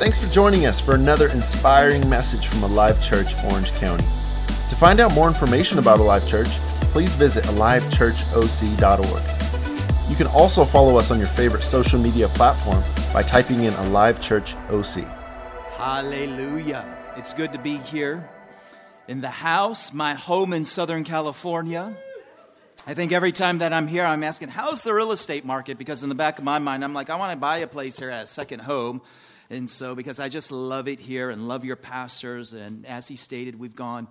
Thanks for joining us for another inspiring message from Alive Church, Orange County. To find out more information about Alive Church, please visit alivechurchoc.org. You can also follow us on your favorite social media platform by typing in Alive Church OC. Hallelujah. It's good to be here in the house, my home in Southern California. I think every time that I'm here, I'm asking, how's the real estate market? Because in the back of my mind, I'm like, I want to buy a place here as a second home. And so, because I just love it here and love your pastors, and as he stated, we've gone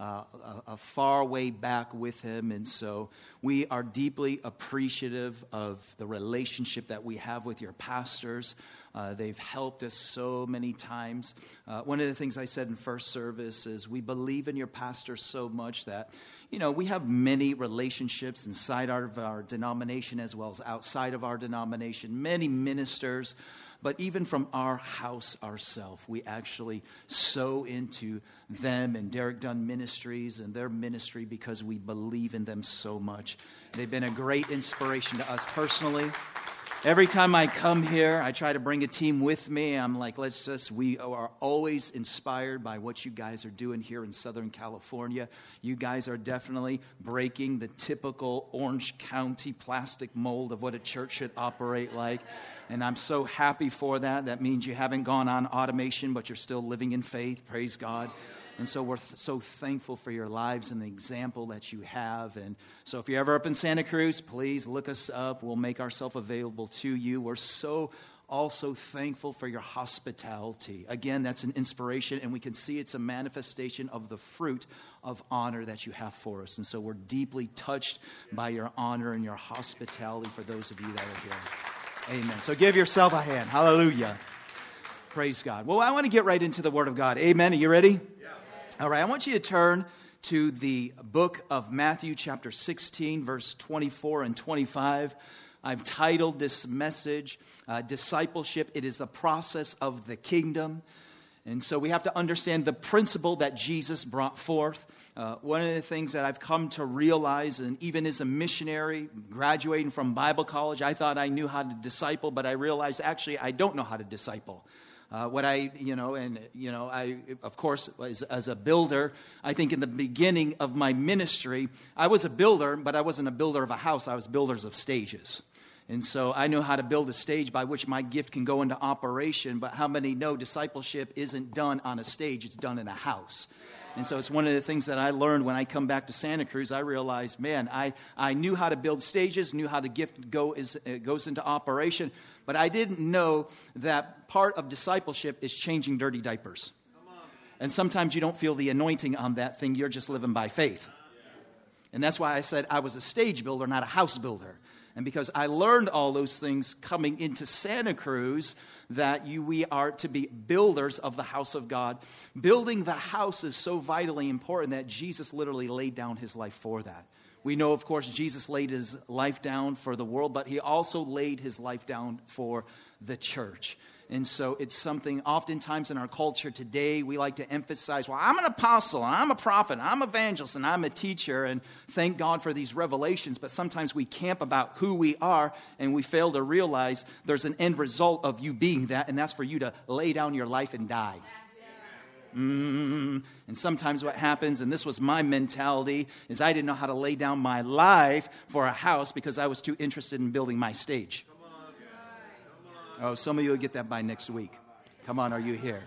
uh, a, a, far way back with him. And so, we are deeply appreciative of the relationship that we have with your pastors. Uh, they've helped us so many times. Uh, one of the things I said in first service is we believe in your pastors so much that you know, we have many relationships inside of our denomination as well as outside of our denomination, many ministers but even from our house ourselves, we actually sow into them and Derek Dunn Ministries and their ministry because we believe in them so much. They've been a great inspiration to us personally. Every time I come here, I try to bring a team with me. I'm like, let's just, we are always inspired by what you guys are doing here in Southern California. You guys are definitely breaking the typical Orange County plastic mold of what a church should operate like. And I'm so happy for that. That means you haven't gone on automation, but you're still living in faith. Praise God. And so we're th- so thankful for your lives and the example that you have. And so if you're ever up in Santa Cruz, please look us up. We'll make ourselves available to you. We're so also thankful for your hospitality. Again, that's an inspiration, and we can see it's a manifestation of the fruit of honor that you have for us. And so we're deeply touched by your honor and your hospitality for those of you that are here. Amen. So give yourself a hand. Hallelujah. Praise God. Well, I want to get right into the Word of God. Amen. Are you ready? Yeah. All right. I want you to turn to the book of Matthew, chapter 16, verse 24 and 25. I've titled this message, uh, Discipleship. It is the process of the kingdom. And so we have to understand the principle that Jesus brought forth. Uh, one of the things that I've come to realize, and even as a missionary graduating from Bible college, I thought I knew how to disciple, but I realized actually I don't know how to disciple. Uh, what I, you know, and, you know, I, of course, as, as, a builder, I think in the beginning of my ministry, I was a builder, but I wasn't a builder of a house, I was builders of stages. And so I know how to build a stage by which my gift can go into operation, but how many know discipleship isn't done on a stage, it's done in a house. And so it's one of the things that I learned when I come back to Santa Cruz. I realized, man, I, I knew how to build stages, knew how the gift go is, uh, goes into operation, but I didn't know that part of discipleship is changing dirty diapers. And sometimes you don't feel the anointing on that thing, you're just living by faith. And that's why I said I was a stage builder, not a house builder. And because I learned all those things coming into Santa Cruz, that you, we are to be builders of the house of God. Building the house is so vitally important that Jesus literally laid down his life for that. We know, of course, Jesus laid his life down for the world, but he also laid his life down for the church. And so it's something oftentimes in our culture today we like to emphasize, well, I'm an apostle, and I'm a prophet, I'm an evangelist, and I'm a teacher, and thank God for these revelations. But sometimes we camp about who we are and we fail to realize there's an end result of you being that, and that's for you to lay down your life and die. Mm. And sometimes what happens, and this was my mentality, is I didn't know how to lay down my life for a house because I was too interested in building my stage. Oh, some of you will get that by next week. Come on, are you here?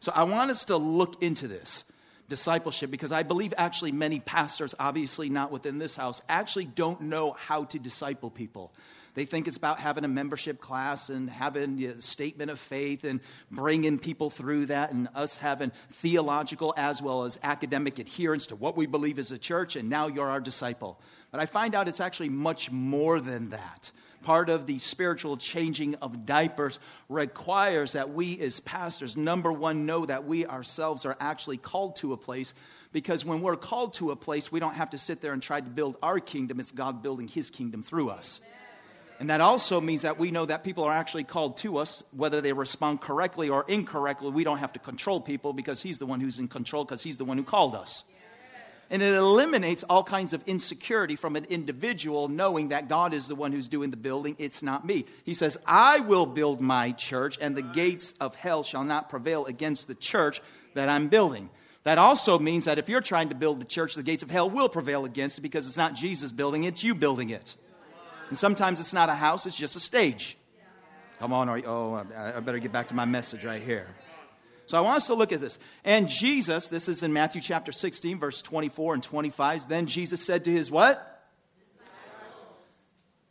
So I want us to look into this discipleship because I believe actually many pastors, obviously not within this house, actually don't know how to disciple people. They think it's about having a membership class and having a statement of faith and bringing people through that, and us having theological as well as academic adherence to what we believe as a church, and now you're our disciple. But I find out it's actually much more than that part of the spiritual changing of diapers requires that we as pastors, number one, know that we ourselves are actually called to a place because when we're called to a place, we don't have to sit there and try to build our kingdom. It's God building his kingdom through us. And that also means that we know that people are actually called to us, whether they respond correctly or incorrectly. We don't have to control people because he's the one who's in control because he's the one who called us. And it eliminates all kinds of insecurity from an individual knowing that God is the one who's doing the building, it's not me. He says, I will build my church, and the gates of hell shall not prevail against the church that I'm building. That also means that if you're trying to build the church, the gates of hell will prevail against it because it's not Jesus building it, it's you building it. And sometimes it's not a house, it's just a stage. Come on, oh, I better get back to my message right here. So I want us to look at this. And Jesus, this is in Matthew chapter 16, verse 24 and 25. Then Jesus said to his what?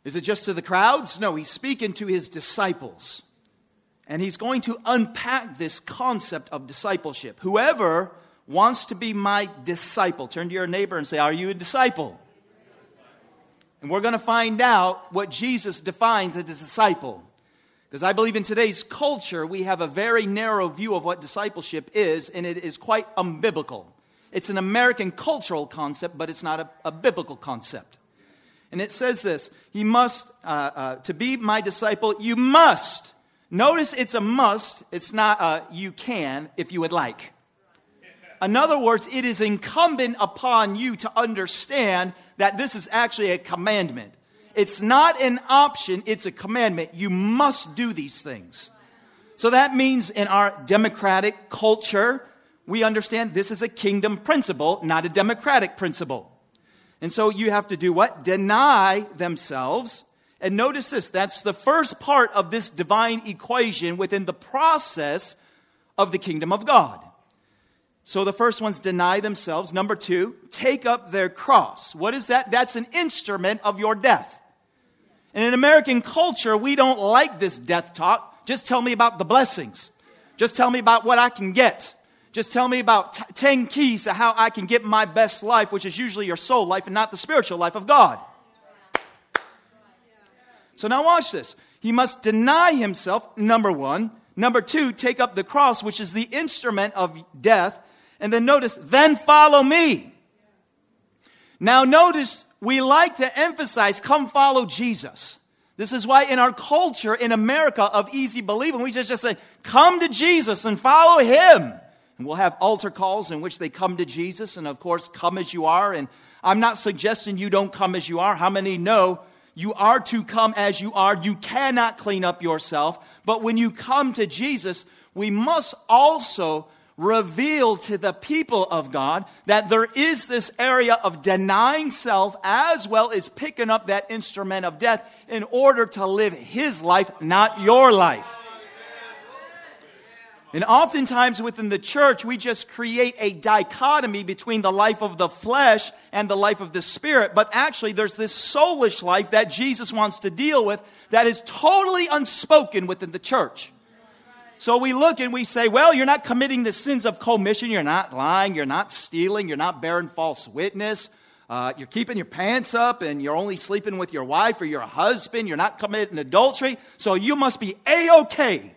Is it just to the crowds? No, he's speaking to his disciples. And he's going to unpack this concept of discipleship. Whoever wants to be my disciple, turn to your neighbor and say, Are you a disciple? And we're going to find out what Jesus defines as a disciple. Because I believe in today's culture, we have a very narrow view of what discipleship is, and it is quite unbiblical. It's an American cultural concept, but it's not a, a biblical concept. And it says this He must, uh, uh, to be my disciple, you must. Notice it's a must, it's not a you can if you would like. In other words, it is incumbent upon you to understand that this is actually a commandment. It's not an option, it's a commandment. You must do these things. So that means in our democratic culture, we understand this is a kingdom principle, not a democratic principle. And so you have to do what? Deny themselves. And notice this that's the first part of this divine equation within the process of the kingdom of God. So the first one's deny themselves. Number two, take up their cross. What is that? That's an instrument of your death. And in American culture, we don't like this death talk. Just tell me about the blessings. Just tell me about what I can get. Just tell me about t- 10 keys to how I can get my best life, which is usually your soul life and not the spiritual life of God. So now watch this. He must deny himself, number one. Number two, take up the cross, which is the instrument of death. And then notice, then follow me. Now notice we like to emphasize come follow Jesus. This is why in our culture in America of easy believing, we just, just say, come to Jesus and follow him. And we'll have altar calls in which they come to Jesus and of course come as you are. And I'm not suggesting you don't come as you are. How many know you are to come as you are? You cannot clean up yourself. But when you come to Jesus, we must also reveal to the people of God that there is this area of denying self as well as picking up that instrument of death in order to live his life, not your life. And oftentimes within the church, we just create a dichotomy between the life of the flesh and the life of the spirit. But actually, there's this soulish life that Jesus wants to deal with that is totally unspoken within the church. So we look and we say, well, you're not committing the sins of commission. You're not lying. You're not stealing. You're not bearing false witness. Uh, you're keeping your pants up and you're only sleeping with your wife or your husband. You're not committing adultery. So you must be A OK.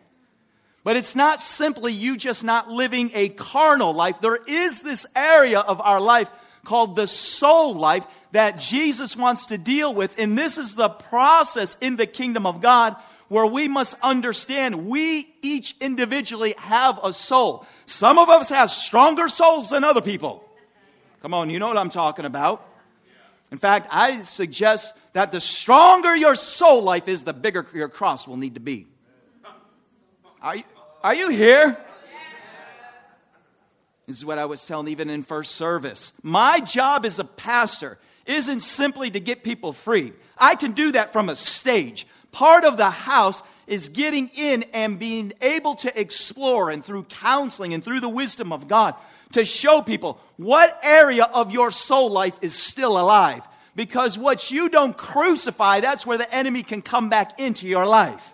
But it's not simply you just not living a carnal life. There is this area of our life called the soul life that Jesus wants to deal with. And this is the process in the kingdom of God where we must understand we each individually have a soul. Some of us have stronger souls than other people. Come on, you know what I'm talking about. In fact, I suggest that the stronger your soul life is, the bigger your cross will need to be. Are you, are you here? This is what I was telling even in first service. My job as a pastor isn't simply to get people free. I can do that from a stage part of the house is getting in and being able to explore and through counseling and through the wisdom of God to show people what area of your soul life is still alive. Because what you don't crucify, that's where the enemy can come back into your life.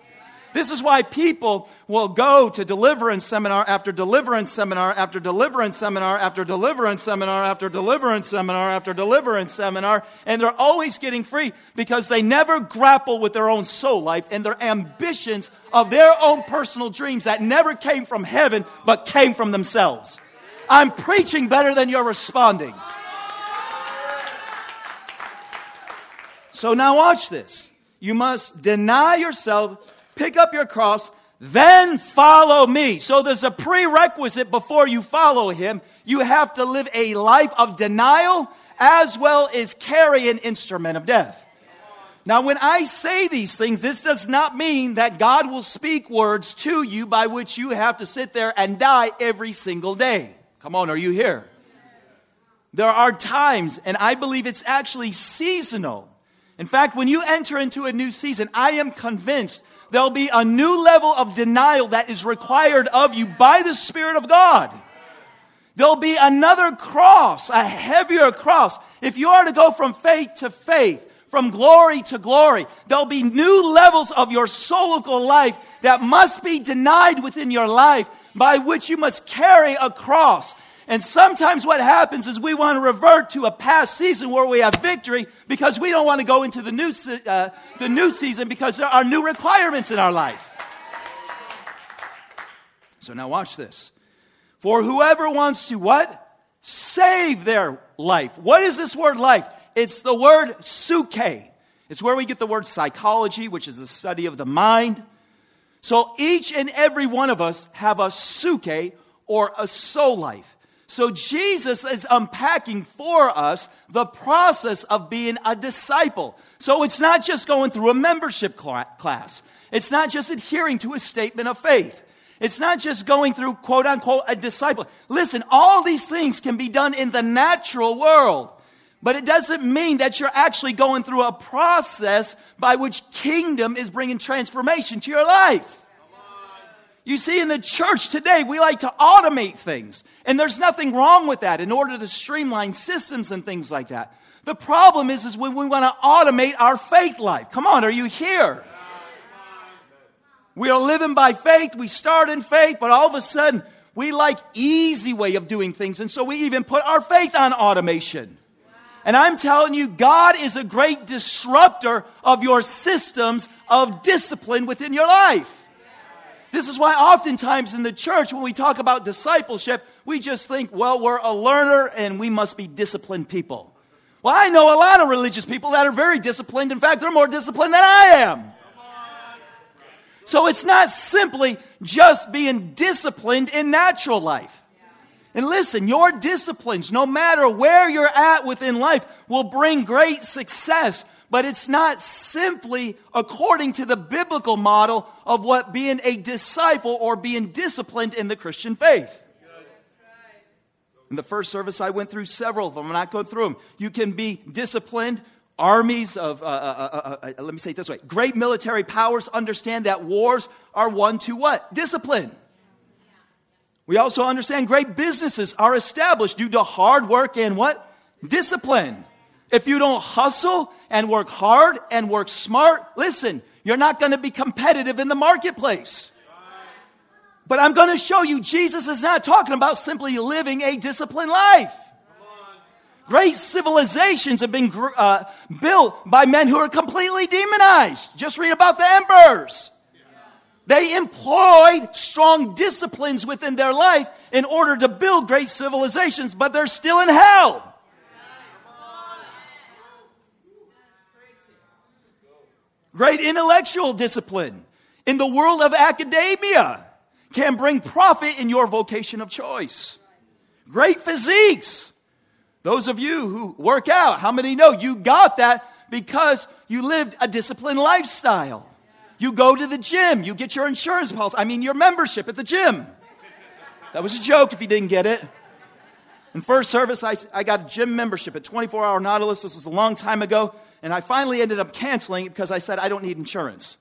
This is why people will go to deliverance seminar after deliverance seminar after deliverance seminar after deliverance seminar after deliverance seminar after deliverance seminar, and they're always getting free because they never grapple with their own soul life and their ambitions of their own personal dreams that never came from heaven but came from themselves. I'm preaching better than you're responding. So now watch this. You must deny yourself pick up your cross, then follow me. So there's a prerequisite before you follow him. You have to live a life of denial as well as carry an instrument of death. Now, when I say these things, this does not mean that God will speak words to you by which you have to sit there and die every single day. Come on, are you here? There are times, and I believe it's actually seasonal. In fact, when you enter into a new season, I am convinced there'll be a new level of denial that is required of you by the Spirit of God. There'll be another cross, a heavier cross. If you are to go from faith to faith, from glory to glory, there'll be new levels of your soulical life that must be denied within your life by which you must carry a cross. And sometimes what happens is we want to revert to a past season where we have victory because we don't want to go into the new, uh, the new season because there are new requirements in our life. So now watch this. For whoever wants to what? Save their life. What is this word life? It's the word psuche. It's where we get the word psychology, which is the study of the mind. So each and every one of us have a psuche or a soul life. So Jesus is unpacking for us the process of being a disciple. So it's not just going through a membership class. It's not just adhering to a statement of faith. It's not just going through quote unquote a disciple. Listen, all these things can be done in the natural world. But it doesn't mean that you're actually going through a process by which kingdom is bringing transformation to your life. You see, in the church today, we like to automate things. And there's nothing wrong with that in order to streamline systems and things like that. The problem is, is when we want to automate our faith life. Come on, are you here? We are living by faith. We start in faith, but all of a sudden, we like easy way of doing things. And so we even put our faith on automation. And I'm telling you, God is a great disruptor of your systems of discipline within your life. This is why oftentimes in the church, when we talk about discipleship, we just think, well, we're a learner and we must be disciplined people. Well, I know a lot of religious people that are very disciplined. In fact, they're more disciplined than I am. So it's not simply just being disciplined in natural life. And listen, your disciplines, no matter where you're at within life, will bring great success but it's not simply according to the biblical model of what being a disciple or being disciplined in the Christian faith. In the first service, I went through several of them. I'm not going through them. You can be disciplined. Armies of, uh, uh, uh, uh, let me say it this way great military powers understand that wars are won to what? Discipline. We also understand great businesses are established due to hard work and what? Discipline. If you don't hustle and work hard and work smart, listen, you're not going to be competitive in the marketplace. But I'm going to show you Jesus is not talking about simply living a disciplined life. Great civilizations have been uh, built by men who are completely demonized. Just read about the emperors. They employed strong disciplines within their life in order to build great civilizations, but they're still in hell. Great intellectual discipline in the world of academia can bring profit in your vocation of choice. Great physiques. Those of you who work out, how many know you got that because you lived a disciplined lifestyle? You go to the gym, you get your insurance policy, I mean, your membership at the gym. That was a joke if you didn't get it. In first service, I, I got a gym membership at 24 Hour Nautilus. This was a long time ago. And I finally ended up canceling it because I said, I don't need insurance.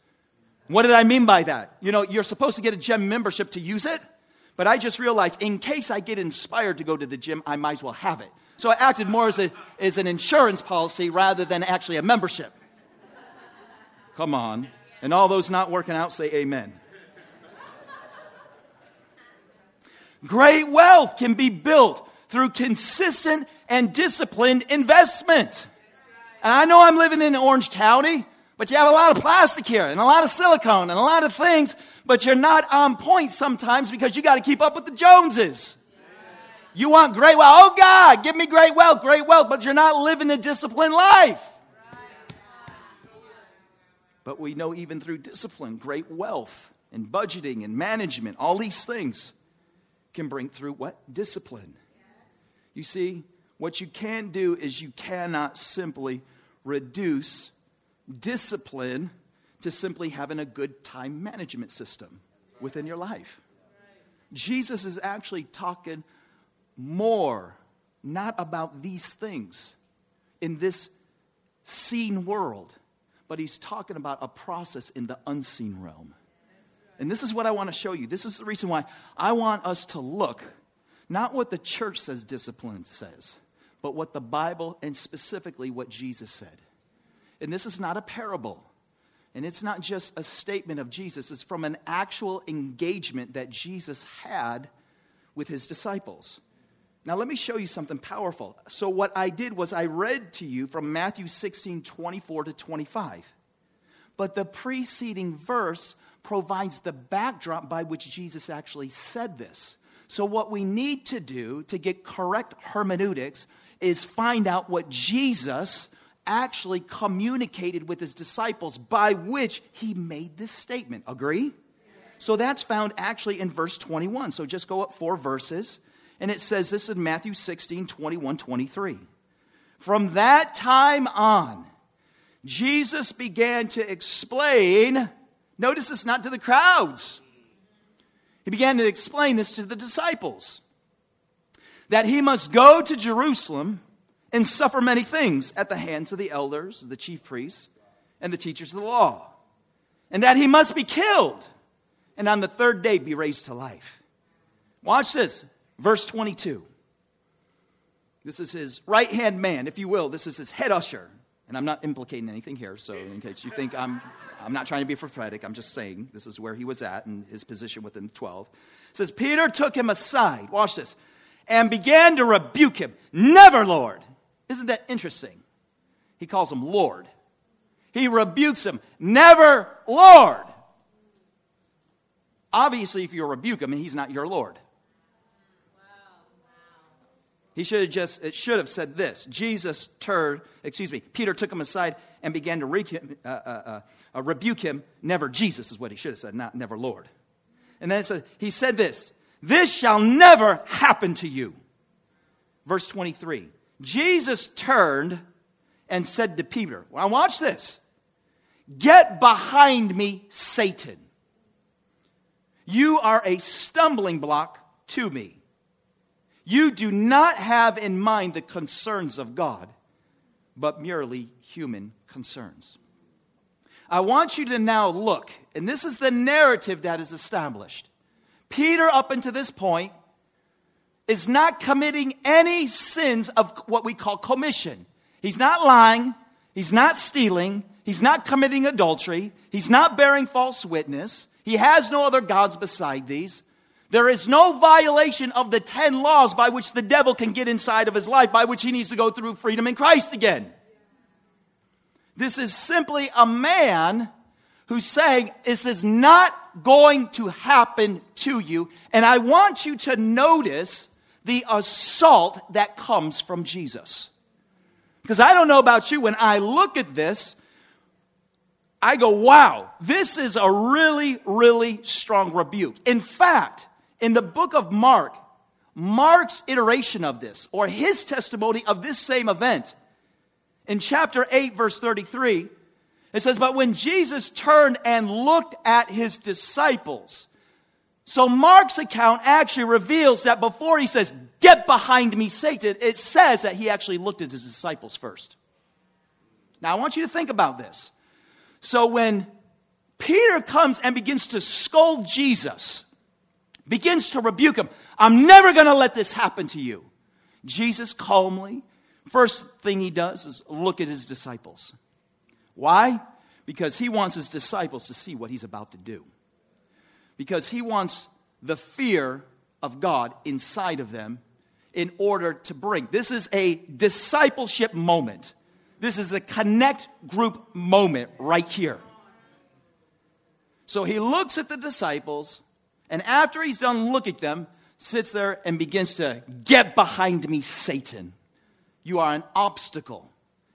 What did I mean by that? You know, you're supposed to get a gym membership to use it, but I just realized in case I get inspired to go to the gym, I might as well have it. So I acted more as, a, as an insurance policy rather than actually a membership. Come on. And all those not working out say amen. Great wealth can be built through consistent and disciplined investment. And I know I'm living in Orange County, but you have a lot of plastic here and a lot of silicone and a lot of things, but you're not on point sometimes because you got to keep up with the Joneses. You want great wealth. Oh God, give me great wealth, great wealth, but you're not living a disciplined life. But we know even through discipline, great wealth and budgeting and management, all these things can bring through what? Discipline. You see, what you can do is you cannot simply reduce discipline to simply having a good time management system within your life. Jesus is actually talking more, not about these things in this seen world, but he's talking about a process in the unseen realm. And this is what I want to show you. This is the reason why I want us to look, not what the church says discipline says, but what the Bible and specifically what Jesus said. And this is not a parable. And it's not just a statement of Jesus, it's from an actual engagement that Jesus had with his disciples. Now, let me show you something powerful. So, what I did was I read to you from Matthew 16 24 to 25. But the preceding verse provides the backdrop by which Jesus actually said this. So, what we need to do to get correct hermeneutics is find out what Jesus actually communicated with his disciples by which he made this statement. Agree? So that's found actually in verse 21. So just go up four verses, and it says this in Matthew 16, 21, 23. From that time on, Jesus began to explain, notice this not to the crowds, he began to explain this to the disciples that he must go to Jerusalem and suffer many things at the hands of the elders, the chief priests, and the teachers of the law, and that he must be killed and on the third day be raised to life. Watch this, verse 22. This is his right hand man, if you will. This is his head usher. And I'm not implicating anything here, so in case you think I'm, I'm not trying to be prophetic, I'm just saying this is where he was at and his position within the 12. It says, Peter took him aside, watch this, and began to rebuke him. Never, Lord. Isn't that interesting? He calls him Lord. He rebukes him. Never, Lord. Obviously, if you rebuke him, he's not your Lord. He should have just, it should have said this. Jesus turned, excuse me, Peter took him aside and began to re- uh, uh, uh, rebuke him. Never Jesus is what he should have said, not never Lord. And then it says, he said this, this shall never happen to you. Verse 23. Jesus turned and said to Peter, Well, watch this. Get behind me, Satan. You are a stumbling block to me. You do not have in mind the concerns of God, but merely human concerns. I want you to now look, and this is the narrative that is established. Peter, up until this point, is not committing any sins of what we call commission. He's not lying. He's not stealing. He's not committing adultery. He's not bearing false witness. He has no other gods beside these. There is no violation of the 10 laws by which the devil can get inside of his life, by which he needs to go through freedom in Christ again. This is simply a man who's saying, This is not going to happen to you. And I want you to notice the assault that comes from Jesus. Because I don't know about you, when I look at this, I go, wow, this is a really, really strong rebuke. In fact, in the book of Mark, Mark's iteration of this, or his testimony of this same event, in chapter 8, verse 33, it says, But when Jesus turned and looked at his disciples, so Mark's account actually reveals that before he says, Get behind me, Satan, it says that he actually looked at his disciples first. Now I want you to think about this. So when Peter comes and begins to scold Jesus, begins to rebuke him, I'm never going to let this happen to you. Jesus calmly, first thing he does is look at his disciples. Why? Because he wants his disciples to see what he's about to do because he wants the fear of God inside of them in order to bring. This is a discipleship moment. This is a connect group moment right here. So he looks at the disciples, and after he's done looking at them, sits there and begins to get behind me, Satan. You are an obstacle.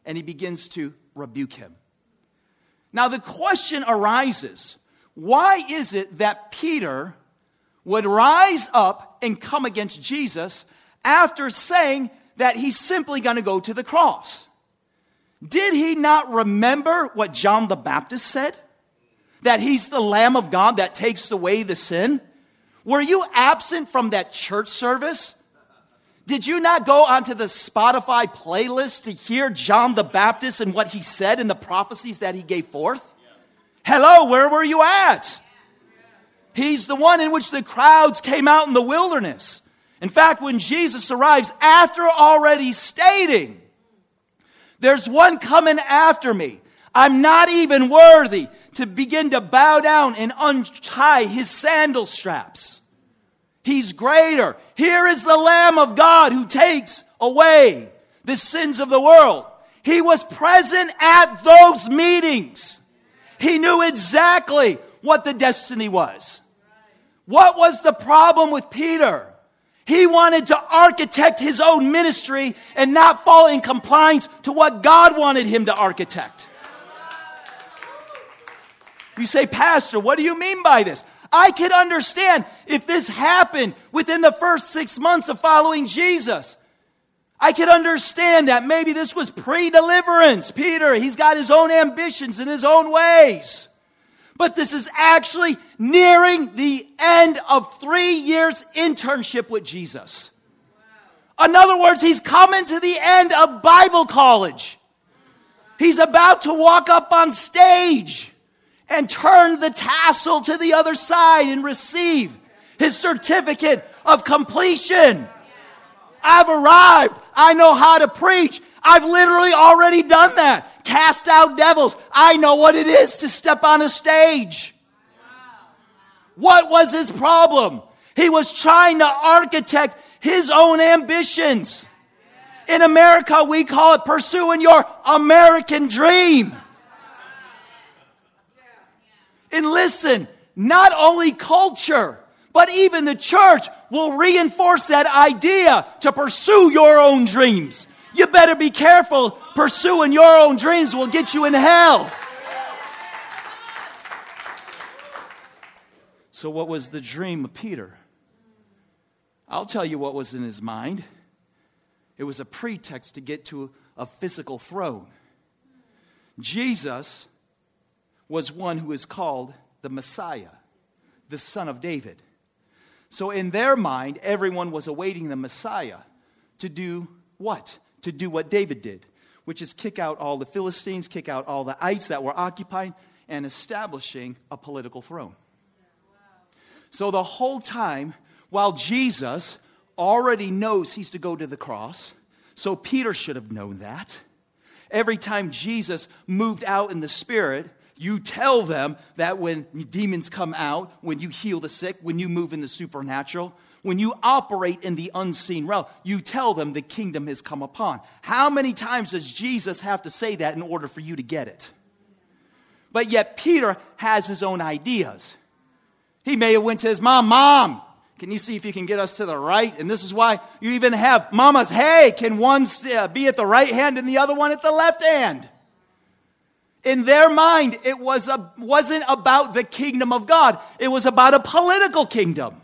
And he begins to rebuke him. Now the question arises why is it that Peter would rise up and come against Jesus after saying that he's simply going to go to the cross? Did he not remember what John the Baptist said? That he's the Lamb of God that takes away the sin? Were you absent from that church service? Did you not go onto the Spotify playlist to hear John the Baptist and what he said and the prophecies that he gave forth? Hello, where were you at? He's the one in which the crowds came out in the wilderness. In fact, when Jesus arrives, after already stating, There's one coming after me. I'm not even worthy to begin to bow down and untie his sandal straps. He's greater. Here is the Lamb of God who takes away the sins of the world. He was present at those meetings. He knew exactly what the destiny was. What was the problem with Peter? He wanted to architect his own ministry and not fall in compliance to what God wanted him to architect. You say, Pastor, what do you mean by this? I could understand if this happened within the first six months of following Jesus. I could understand that maybe this was pre deliverance. Peter, he's got his own ambitions and his own ways. But this is actually nearing the end of three years internship with Jesus. In other words, he's coming to the end of Bible college. He's about to walk up on stage and turn the tassel to the other side and receive his certificate of completion. I've arrived. I know how to preach. I've literally already done that. Cast out devils. I know what it is to step on a stage. What was his problem? He was trying to architect his own ambitions. In America, we call it pursuing your American dream. And listen, not only culture, but even the church will reinforce that idea to pursue your own dreams. You better be careful. Pursuing your own dreams will get you in hell. So, what was the dream of Peter? I'll tell you what was in his mind. It was a pretext to get to a physical throne. Jesus was one who is called the Messiah, the son of David. So, in their mind, everyone was awaiting the Messiah to do what? To do what David did, which is kick out all the Philistines, kick out all the ites that were occupying, and establishing a political throne. So, the whole time, while Jesus already knows he's to go to the cross, so Peter should have known that. Every time Jesus moved out in the Spirit, you tell them that when demons come out, when you heal the sick, when you move in the supernatural, when you operate in the unseen realm, you tell them the kingdom has come upon. How many times does Jesus have to say that in order for you to get it? But yet Peter has his own ideas. He may have went to his mom, "Mom, can you see if you can get us to the right?" And this is why you even have mamas, "Hey, can one uh, be at the right hand and the other one at the left hand?" In their mind, it was a, wasn't about the kingdom of God. It was about a political kingdom.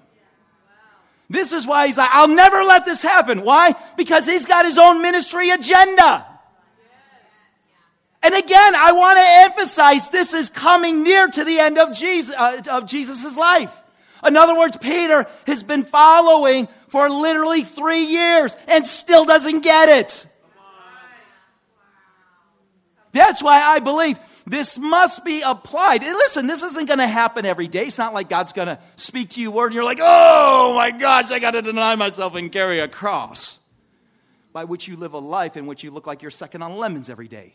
This is why he's like, I'll never let this happen. Why? Because he's got his own ministry agenda. And again, I want to emphasize this is coming near to the end of Jesus, uh, of Jesus' life. In other words, Peter has been following for literally three years and still doesn't get it. That's why I believe this must be applied. And listen, this isn't going to happen every day. It's not like God's going to speak to you word and you're like, oh my gosh, I got to deny myself and carry a cross. By which you live a life in which you look like you're sucking on lemons every day.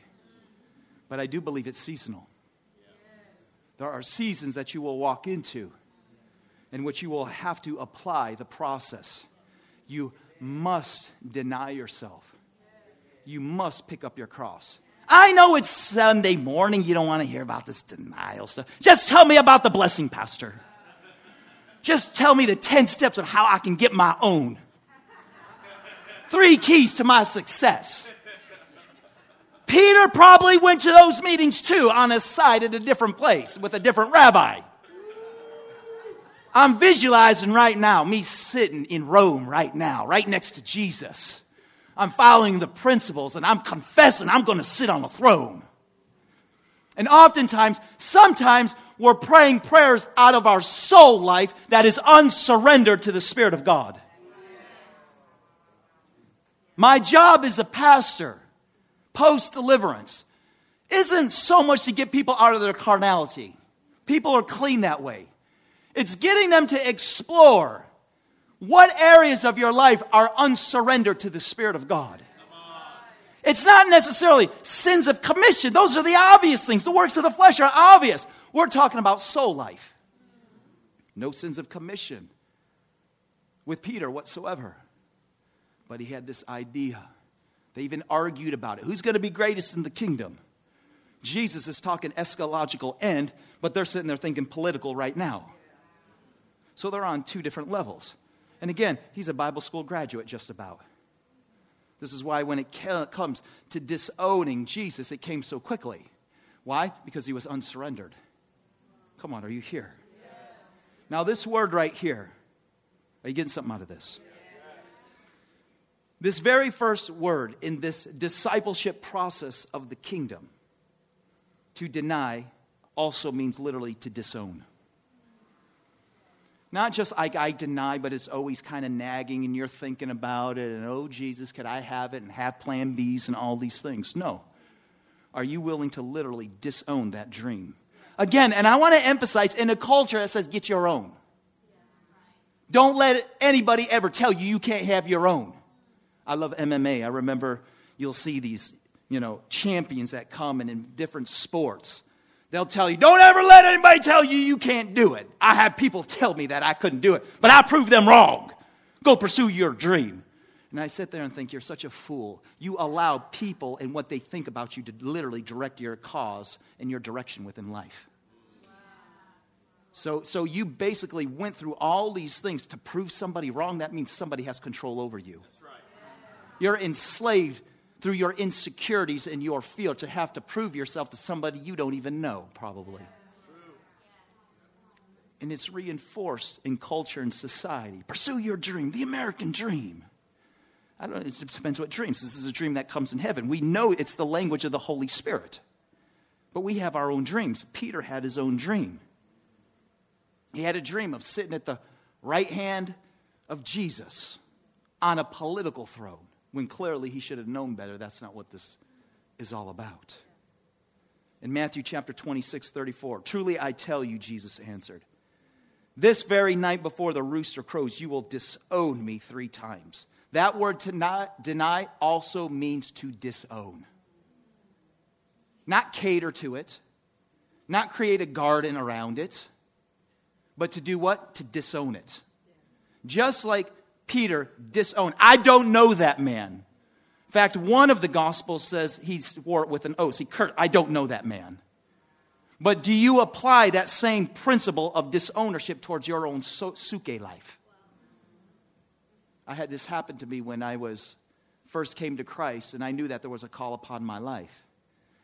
But I do believe it's seasonal. There are seasons that you will walk into in which you will have to apply the process. You must deny yourself. You must pick up your cross. I know it's Sunday morning. You don't want to hear about this denial stuff. Just tell me about the blessing, Pastor. Just tell me the 10 steps of how I can get my own. Three keys to my success. Peter probably went to those meetings too on his side at a different place with a different rabbi. I'm visualizing right now me sitting in Rome right now, right next to Jesus. I'm following the principles and I'm confessing I'm going to sit on a throne. And oftentimes, sometimes we're praying prayers out of our soul life that is unsurrendered to the Spirit of God. My job as a pastor, post deliverance, isn't so much to get people out of their carnality. People are clean that way. It's getting them to explore what areas of your life are unsurrendered to the Spirit of God. It's not necessarily sins of commission. Those are the obvious things. The works of the flesh are obvious. We're talking about soul life. No sins of commission with Peter whatsoever. But he had this idea. They even argued about it. Who's going to be greatest in the kingdom? Jesus is talking eschatological end, but they're sitting there thinking political right now. So they're on two different levels. And again, he's a Bible school graduate, just about. This is why when it comes to disowning Jesus, it came so quickly. Why? Because he was unsurrendered. Come on, are you here? Yes. Now, this word right here, are you getting something out of this? This very first word in this discipleship process of the kingdom, to deny, also means literally to disown. Not just like I deny, but it's always kind of nagging and you're thinking about it and, oh, Jesus, could I have it and have plan Bs and all these things? No. Are you willing to literally disown that dream? Again, and I want to emphasize in a culture that says get your own. Don't let anybody ever tell you you can't have your own. I love MMA. I remember you'll see these, you know, champions that come and in different sports They'll tell you, don't ever let anybody tell you you can't do it. I had people tell me that I couldn't do it, but I proved them wrong. Go pursue your dream. And I sit there and think, you're such a fool. You allow people and what they think about you to literally direct your cause and your direction within life. So, so you basically went through all these things to prove somebody wrong. That means somebody has control over you. Right. You're enslaved through your insecurities and your fear to have to prove yourself to somebody you don't even know, probably. And it's reinforced in culture and society. Pursue your dream, the American dream. I don't know, it depends what dreams. This is a dream that comes in heaven. We know it's the language of the Holy Spirit. But we have our own dreams. Peter had his own dream. He had a dream of sitting at the right hand of Jesus on a political throne when clearly he should have known better. That's not what this is all about. In Matthew chapter 26, 34, truly I tell you, Jesus answered, this very night before the rooster crows, you will disown me three times. That word to not deny also means to disown. Not cater to it, not create a garden around it, but to do what? To disown it. Just like Peter disowned. I don't know that man. In fact, one of the Gospels says he swore it with an oath. He cursed, I don't know that man. But do you apply that same principle of disownership towards your own psuche life? I had this happen to me when I was first came to Christ, and I knew that there was a call upon my life.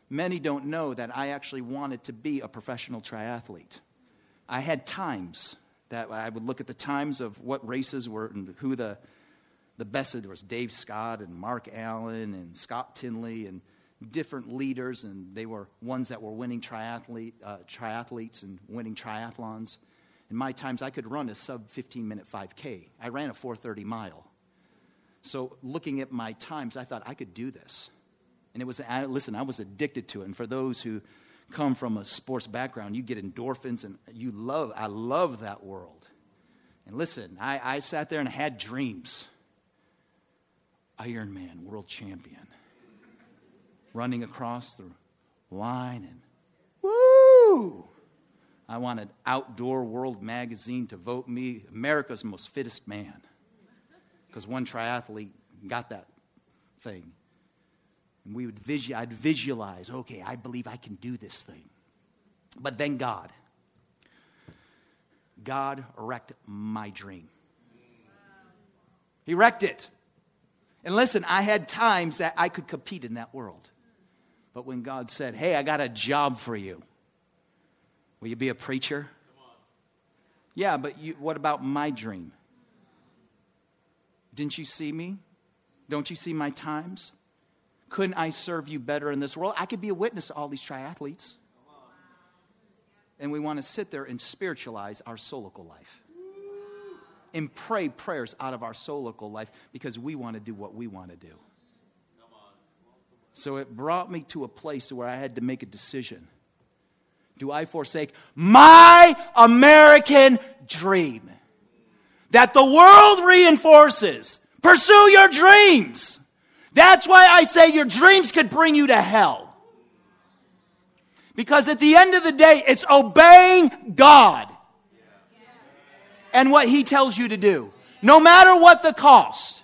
Many don't know that I actually wanted to be a professional triathlete. I had times that I would look at the times of what races were and who the, the best there was Dave Scott and Mark Allen and Scott Tinley and different leaders, and they were ones that were winning triathlete, uh, triathletes and winning triathlons. In my times, I could run a sub 15 minute 5K. I ran a 430 mile. So, looking at my times, I thought I could do this. And it was, listen, I was addicted to it. And for those who come from a sports background, you get endorphins and you love, I love that world. And listen, I, I sat there and had dreams. Ironman, world champion, running across the line and woo! I wanted Outdoor World magazine to vote me America's most fittest man because one triathlete got that thing. And we would I'd visualize, okay, I believe I can do this thing. But then God, God wrecked my dream. He wrecked it. And listen, I had times that I could compete in that world. But when God said, hey, I got a job for you, will you be a preacher? Yeah, but you, what about my dream? Didn't you see me? Don't you see my times? Couldn't I serve you better in this world? I could be a witness to all these triathletes. And we want to sit there and spiritualize our solical life and pray prayers out of our solical life because we want to do what we want to do. So it brought me to a place where I had to make a decision. Do I forsake my American dream that the world reinforces? Pursue your dreams. That's why I say your dreams could bring you to hell. Because at the end of the day, it's obeying God and what He tells you to do, no matter what the cost.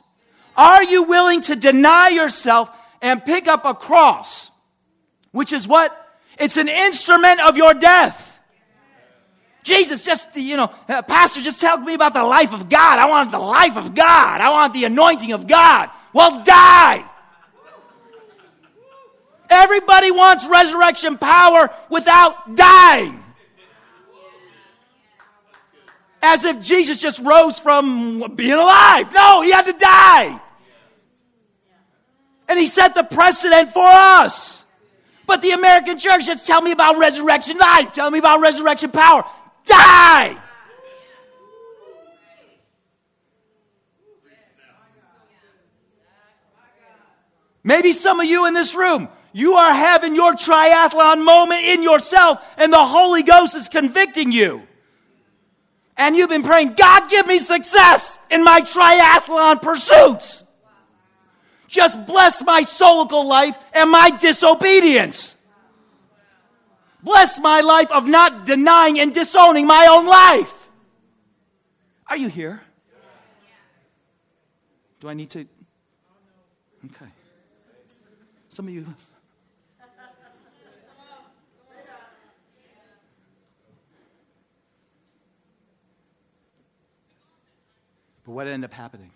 Are you willing to deny yourself and pick up a cross? Which is what? It's an instrument of your death. Jesus, just, you know, uh, Pastor, just tell me about the life of God. I want the life of God. I want the anointing of God. Well, die. Everybody wants resurrection power without dying. As if Jesus just rose from being alive. No, he had to die. And he set the precedent for us. But the American church just tell me about resurrection life. Tell me about resurrection power. Die! Maybe some of you in this room, you are having your triathlon moment in yourself and the Holy Ghost is convicting you and you've been praying, God, give me success in my triathlon pursuits. Just bless my soulical life and my disobedience. Bless my life of not denying and disowning my own life. Are you here? Do I need to? Okay. Some of you. But what ended up happening?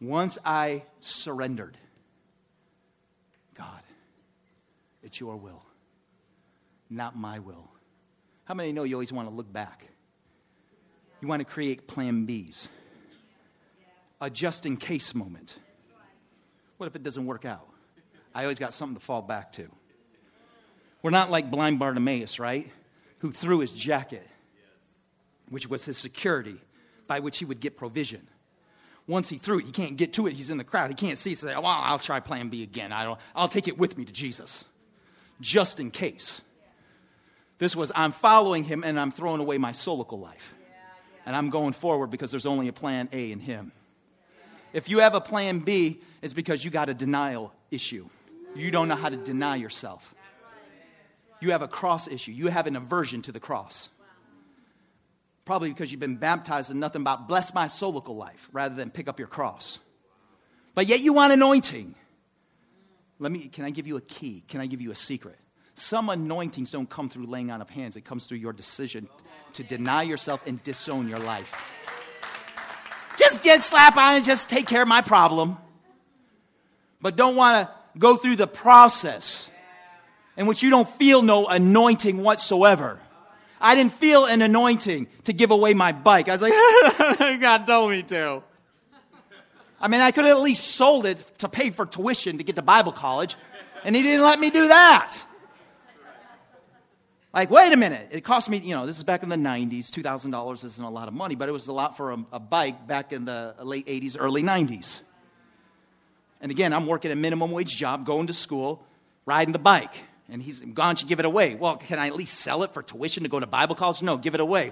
Once I surrendered, God, it's your will, not my will. How many know you always want to look back? You want to create plan Bs, a just in case moment. What if it doesn't work out? I always got something to fall back to. We're not like blind Bartimaeus, right? Who threw his jacket, which was his security, by which he would get provision. Once he threw it, he can't get to it. He's in the crowd. He can't see. Say, "Well, I'll try Plan B again. I don't. I'll take it with me to Jesus, just in case." This was I'm following him and I'm throwing away my soulical life, and I'm going forward because there's only a Plan A in him. If you have a Plan B, it's because you got a denial issue. You don't know how to deny yourself. You have a cross issue. You have an aversion to the cross. Probably because you've been baptized in nothing but bless my soulical life rather than pick up your cross. But yet you want anointing. Let me, can I give you a key? Can I give you a secret? Some anointings don't come through laying on of hands, it comes through your decision to deny yourself and disown your life. Just get slap on and just take care of my problem. But don't want to go through the process in which you don't feel no anointing whatsoever. I didn't feel an anointing to give away my bike. I was like, God told me to. I mean, I could have at least sold it to pay for tuition to get to Bible college, and he didn't let me do that. Like, wait a minute. It cost me, you know, this is back in the 90s. $2,000 isn't a lot of money, but it was a lot for a, a bike back in the late 80s, early 90s. And again, I'm working a minimum wage job, going to school, riding the bike. And he's gone to give it away. Well, can I at least sell it for tuition to go to Bible college? No, give it away.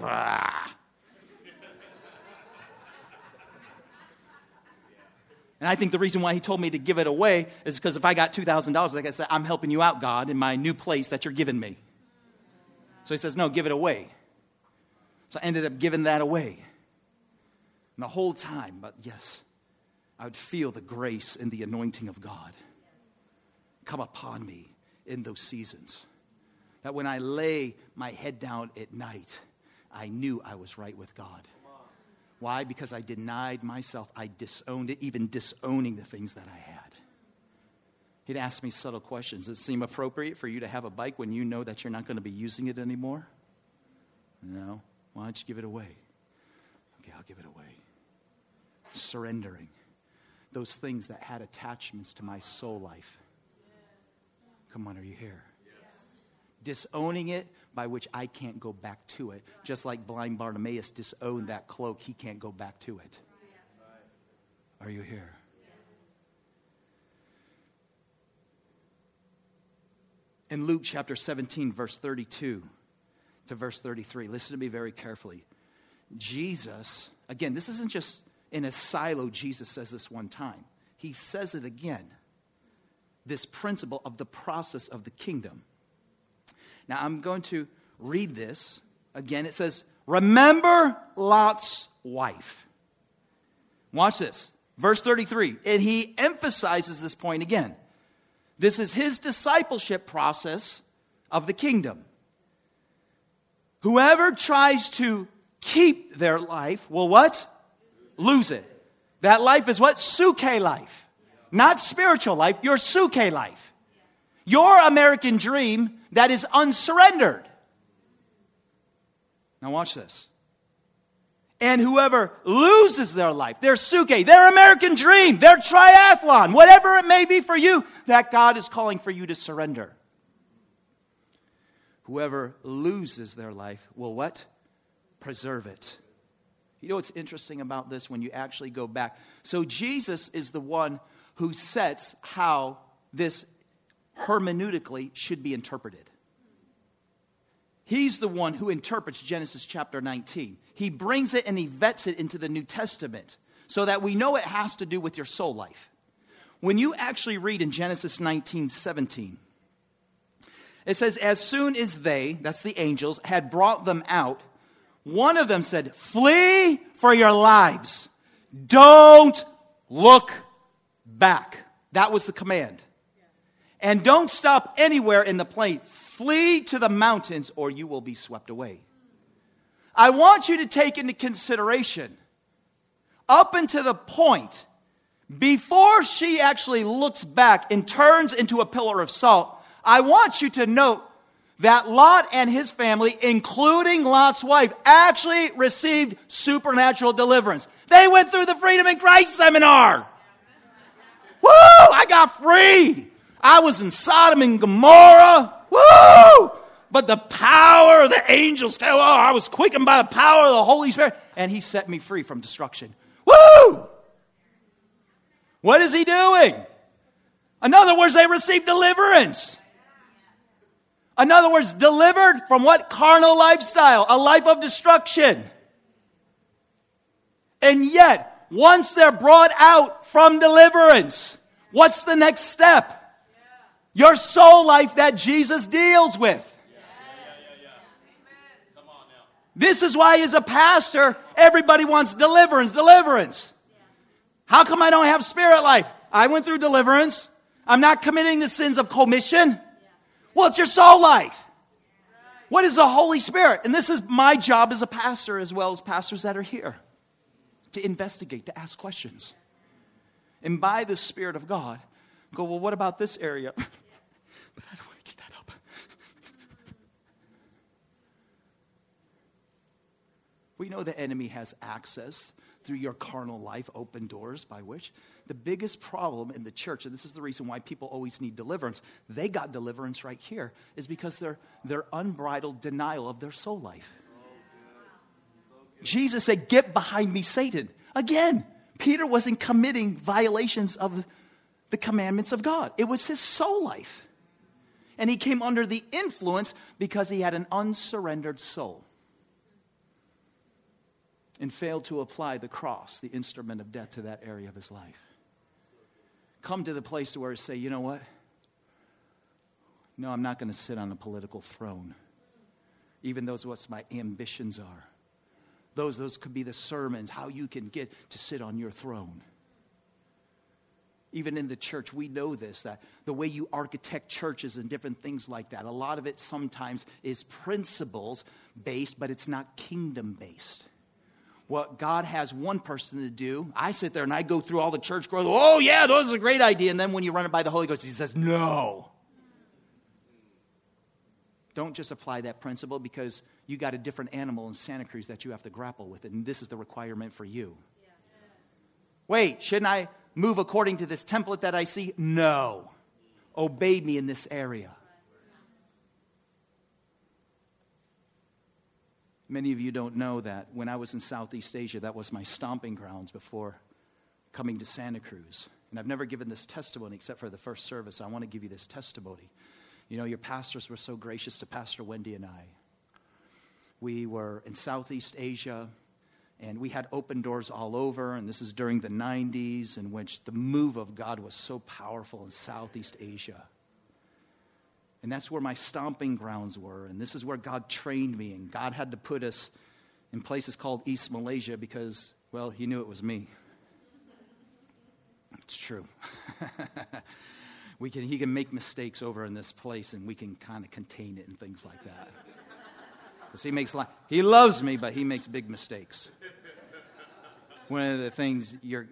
And I think the reason why he told me to give it away is because if I got $2,000, like I said, I'm helping you out, God, in my new place that you're giving me. So he says, No, give it away. So I ended up giving that away. And the whole time, but yes, I would feel the grace and the anointing of God come upon me in those seasons. That when I lay my head down at night, I knew I was right with God. Why? Because I denied myself. I disowned it, even disowning the things that I had. He'd ask me subtle questions. Does it seem appropriate for you to have a bike when you know that you're not going to be using it anymore? No. Why don't you give it away? Okay, I'll give it away. Surrendering those things that had attachments to my soul life. Come on, are you here? Disowning it by which I can't go back to it. Just like blind Bartimaeus disowned that cloak, he can't go back to it. Are you here? In Luke chapter 17, verse 32 to verse 33, listen to me very carefully. Jesus, again, this isn't just in a silo, Jesus says this one time. He says it again. This principle of the process of the kingdom. Now, I'm going to read this again. It says, Remember Lot's wife. Watch this. Verse 33. And he emphasizes this point again. This is his discipleship process of the kingdom. Whoever tries to keep their life will what? Lose it. That life is what? psuche life. Not spiritual life, your psuche life. Your American dream that is unsurrendered. Now, watch this. And whoever loses their life, their psuche, their American dream, their triathlon, whatever it may be for you, that God is calling for you to surrender. Whoever loses their life will what? Preserve it. You know what's interesting about this when you actually go back? So, Jesus is the one who sets how this hermeneutically should be interpreted. He's the one who interprets Genesis chapter 19. He brings it and he vets it into the New Testament so that we know it has to do with your soul life. When you actually read in Genesis 19 17, it says, As soon as they, that's the angels, had brought them out, one of them said, Flee for your lives. Don't look back. That was the command. And don't stop anywhere in the plain. Flee to the mountains or you will be swept away. I want you to take into consideration up until the point before she actually looks back and turns into a pillar of salt. I want you to note that Lot and his family, including Lot's wife, actually received supernatural deliverance. They went through the Freedom in Christ seminar. Woo! I got free. I was in Sodom and Gomorrah. Woo! But the power of the angels, oh, I was quickened by the power of the Holy Spirit, and He set me free from destruction. Woo! What is He doing? In other words, they received deliverance. In other words, delivered from what carnal lifestyle? A life of destruction. And yet, once they're brought out from deliverance, what's the next step? Your soul life that Jesus deals with. This is why, as a pastor, everybody wants deliverance, deliverance. How come I don't have spirit life? I went through deliverance. I'm not committing the sins of commission. Well, it's your soul life. What is the Holy Spirit? And this is my job as a pastor, as well as pastors that are here, to investigate, to ask questions. And by the Spirit of God, go, well, what about this area? but I don't want to give that up. We know the enemy has access through your carnal life, open doors by which. The biggest problem in the church, and this is the reason why people always need deliverance, they got deliverance right here, is because their, their unbridled denial of their soul life. Jesus said, Get behind me, Satan. Again, Peter wasn't committing violations of the commandments of God, it was his soul life and he came under the influence because he had an unsurrendered soul and failed to apply the cross, the instrument of death, to that area of his life. Come to the place where he say, you know what? No, I'm not going to sit on a political throne, even those what my ambitions are. Those, those could be the sermons, how you can get to sit on your throne even in the church, we know this that the way you architect churches and different things like that, a lot of it sometimes is principles based, but it's not kingdom based. What God has one person to do, I sit there and I go through all the church growth. Oh, yeah, those are a great idea. And then when you run it by the Holy Ghost, He says, no. don't just apply that principle because you got a different animal in Santa Cruz that you have to grapple with, and this is the requirement for you. Wait, shouldn't I move according to this template that I see? No. Obey me in this area. Many of you don't know that when I was in Southeast Asia, that was my stomping grounds before coming to Santa Cruz. And I've never given this testimony except for the first service. I want to give you this testimony. You know, your pastors were so gracious to Pastor Wendy and I. We were in Southeast Asia, and we had open doors all over, and this is during the 90s, in which the move of God was so powerful in Southeast Asia. And that's where my stomping grounds were. And this is where God trained me. And God had to put us in places called East Malaysia because, well, He knew it was me. It's true. we can, he can make mistakes over in this place and we can kind of contain it and things like that. Because he makes, he loves me, but he makes big mistakes. One of the things you're,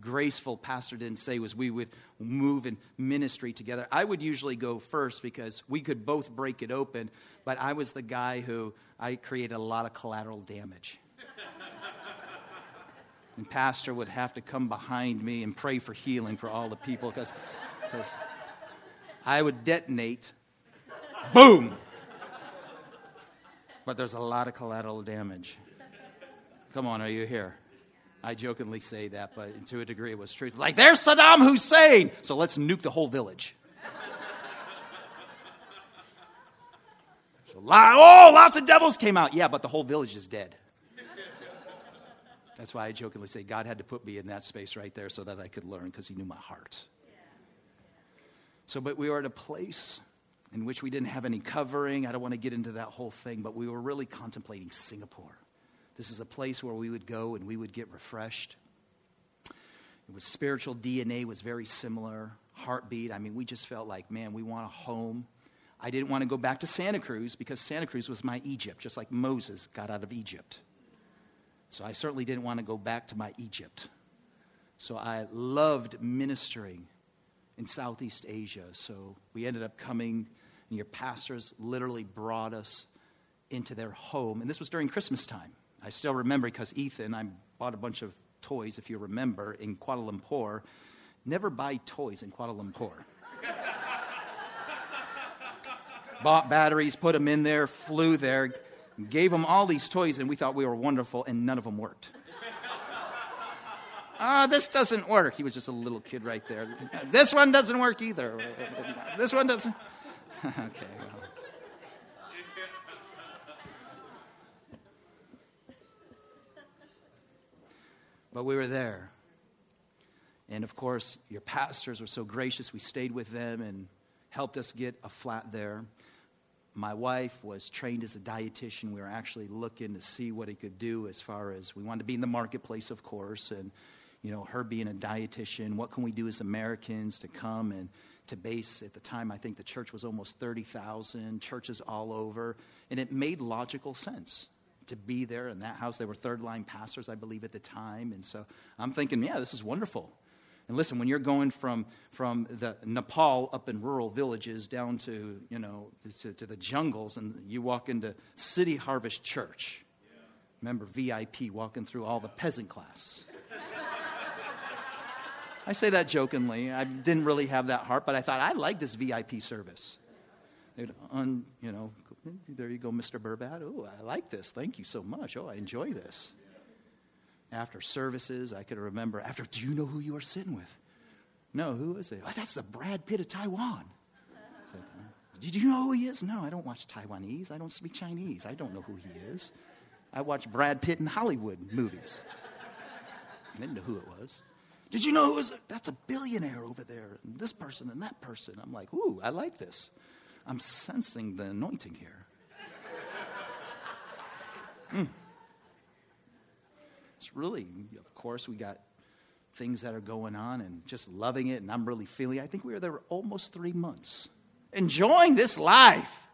graceful pastor didn't say was we would move in ministry together. I would usually go first because we could both break it open, but I was the guy who I created a lot of collateral damage. and pastor would have to come behind me and pray for healing for all the people because I would detonate, boom. But there's a lot of collateral damage. Come on, are you here? I jokingly say that, but to a degree it was truth. Like, there's Saddam Hussein! So let's nuke the whole village. so, oh, lots of devils came out. Yeah, but the whole village is dead. That's why I jokingly say God had to put me in that space right there so that I could learn because He knew my heart. So, but we were at a place in which we didn't have any covering. I don't want to get into that whole thing, but we were really contemplating Singapore. This is a place where we would go and we would get refreshed. It was spiritual DNA was very similar. Heartbeat. I mean, we just felt like, man, we want a home. I didn't want to go back to Santa Cruz because Santa Cruz was my Egypt, just like Moses got out of Egypt. So I certainly didn't want to go back to my Egypt. So I loved ministering in Southeast Asia. So we ended up coming, and your pastors literally brought us into their home. And this was during Christmas time. I still remember because Ethan, I bought a bunch of toys, if you remember, in Kuala Lumpur. Never buy toys in Kuala Lumpur. bought batteries, put them in there, flew there, gave them all these toys, and we thought we were wonderful, and none of them worked. Ah, this doesn't work. He was just a little kid right there. This one doesn't work either. This one doesn't. okay. Well. But we were there. And of course, your pastors were so gracious. We stayed with them and helped us get a flat there. My wife was trained as a dietitian. We were actually looking to see what he could do as far as we wanted to be in the marketplace, of course. And, you know, her being a dietitian, what can we do as Americans to come and to base at the time? I think the church was almost 30,000, churches all over. And it made logical sense to be there in that house. They were third line pastors, I believe, at the time. And so I'm thinking, yeah, this is wonderful. And listen, when you're going from, from the Nepal up in rural villages down to, you know, to, to the jungles and you walk into City Harvest Church, remember VIP walking through all the peasant class. I say that jokingly. I didn't really have that heart, but I thought I like this VIP service. They'd un, you know, Hmm, there you go, Mr. Burbatt. Oh, I like this. Thank you so much. Oh, I enjoy this. After services, I could remember, after, do you know who you are sitting with? No, who is it? Oh, that's the Brad Pitt of Taiwan. Did you know who he is? No, I don't watch Taiwanese. I don't speak Chinese. I don't know who he is. I watch Brad Pitt in Hollywood movies. I didn't know who it was. Did you know who was? That's a billionaire over there, and this person and that person. I'm like, ooh, I like this. I'm sensing the anointing here. Mm. It's really, of course, we got things that are going on and just loving it, and I'm really feeling. I think we were there almost three months, enjoying this life.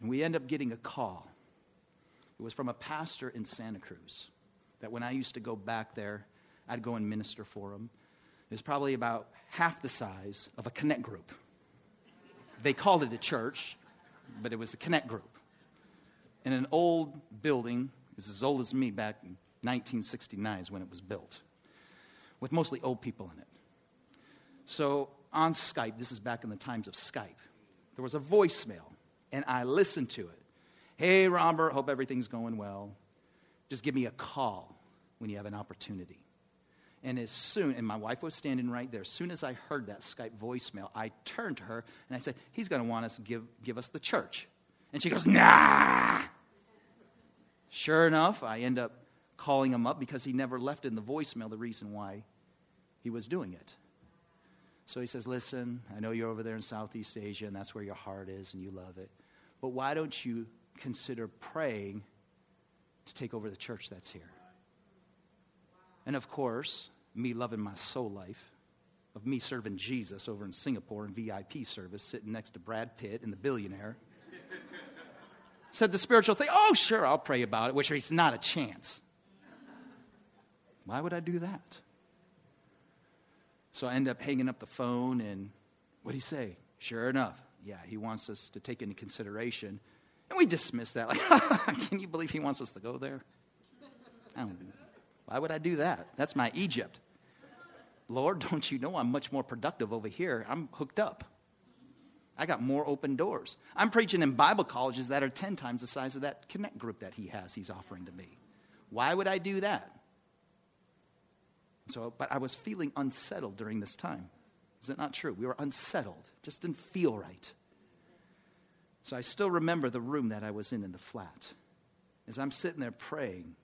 And we end up getting a call. It was from a pastor in Santa Cruz that when I used to go back there, I'd go and minister for him. It was probably about half the size of a connect group they called it a church, but it was a connect group. In an old building, it's as old as me back in 1969 is when it was built, with mostly old people in it. So on Skype, this is back in the times of Skype, there was a voicemail, and I listened to it. Hey, Robert, hope everything's going well. Just give me a call when you have an opportunity. And as soon, and my wife was standing right there, as soon as I heard that Skype voicemail, I turned to her and I said, He's going to want us to give, give us the church. And she goes, Nah. Sure enough, I end up calling him up because he never left in the voicemail the reason why he was doing it. So he says, Listen, I know you're over there in Southeast Asia and that's where your heart is and you love it. But why don't you consider praying to take over the church that's here? And of course, me loving my soul life, of me serving Jesus over in Singapore in VIP service, sitting next to Brad Pitt and the billionaire, said the spiritual thing, oh, sure, I'll pray about it, which is not a chance. Why would I do that? So I end up hanging up the phone, and what do he say? Sure enough, yeah, he wants us to take into consideration. And we dismiss that. Like, can you believe he wants us to go there? I don't why would I do that? That's my Egypt. Lord, don't you know I'm much more productive over here? I'm hooked up. I got more open doors. I'm preaching in Bible colleges that are 10 times the size of that connect group that he has, he's offering to me. Why would I do that? So, but I was feeling unsettled during this time. Is it not true? We were unsettled, just didn't feel right. So I still remember the room that I was in in the flat. As I'm sitting there praying,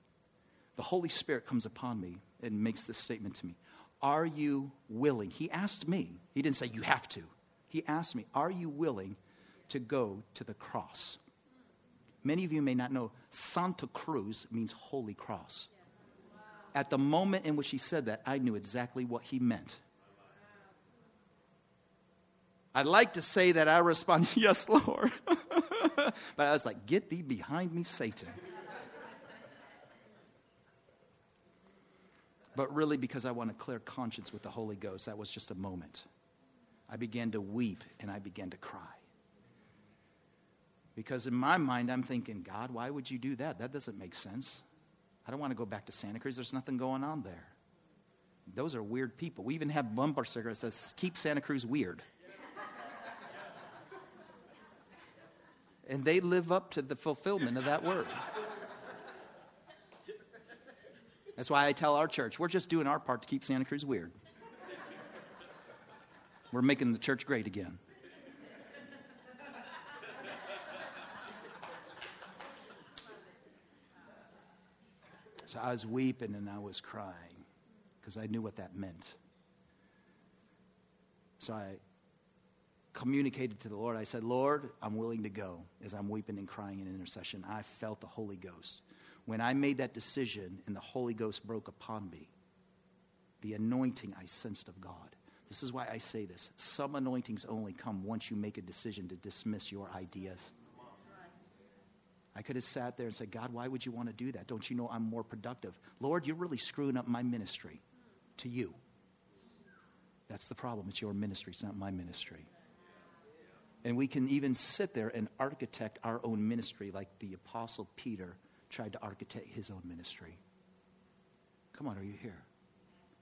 the Holy Spirit comes upon me and makes this statement to me Are you willing? He asked me, he didn't say, You have to. He asked me, Are you willing to go to the cross? Many of you may not know Santa Cruz means Holy Cross. At the moment in which he said that, I knew exactly what he meant. I'd like to say that I responded, Yes, Lord. but I was like, Get thee behind me, Satan. But really because I want a clear conscience with the Holy Ghost. That was just a moment. I began to weep and I began to cry. Because in my mind, I'm thinking, God, why would you do that? That doesn't make sense. I don't want to go back to Santa Cruz. There's nothing going on there. Those are weird people. We even have bumper sticker that says, Keep Santa Cruz weird. and they live up to the fulfillment of that word. That's why I tell our church, we're just doing our part to keep Santa Cruz weird. We're making the church great again. So I was weeping and I was crying because I knew what that meant. So I communicated to the Lord. I said, Lord, I'm willing to go as I'm weeping and crying in intercession. I felt the Holy Ghost when I made that decision and the Holy Ghost broke upon me, the anointing I sensed of God. This is why I say this. Some anointings only come once you make a decision to dismiss your ideas. I could have sat there and said, God, why would you want to do that? Don't you know I'm more productive? Lord, you're really screwing up my ministry to you. That's the problem. It's your ministry, it's not my ministry. And we can even sit there and architect our own ministry like the Apostle Peter tried to architect his own ministry. Come on, are you here?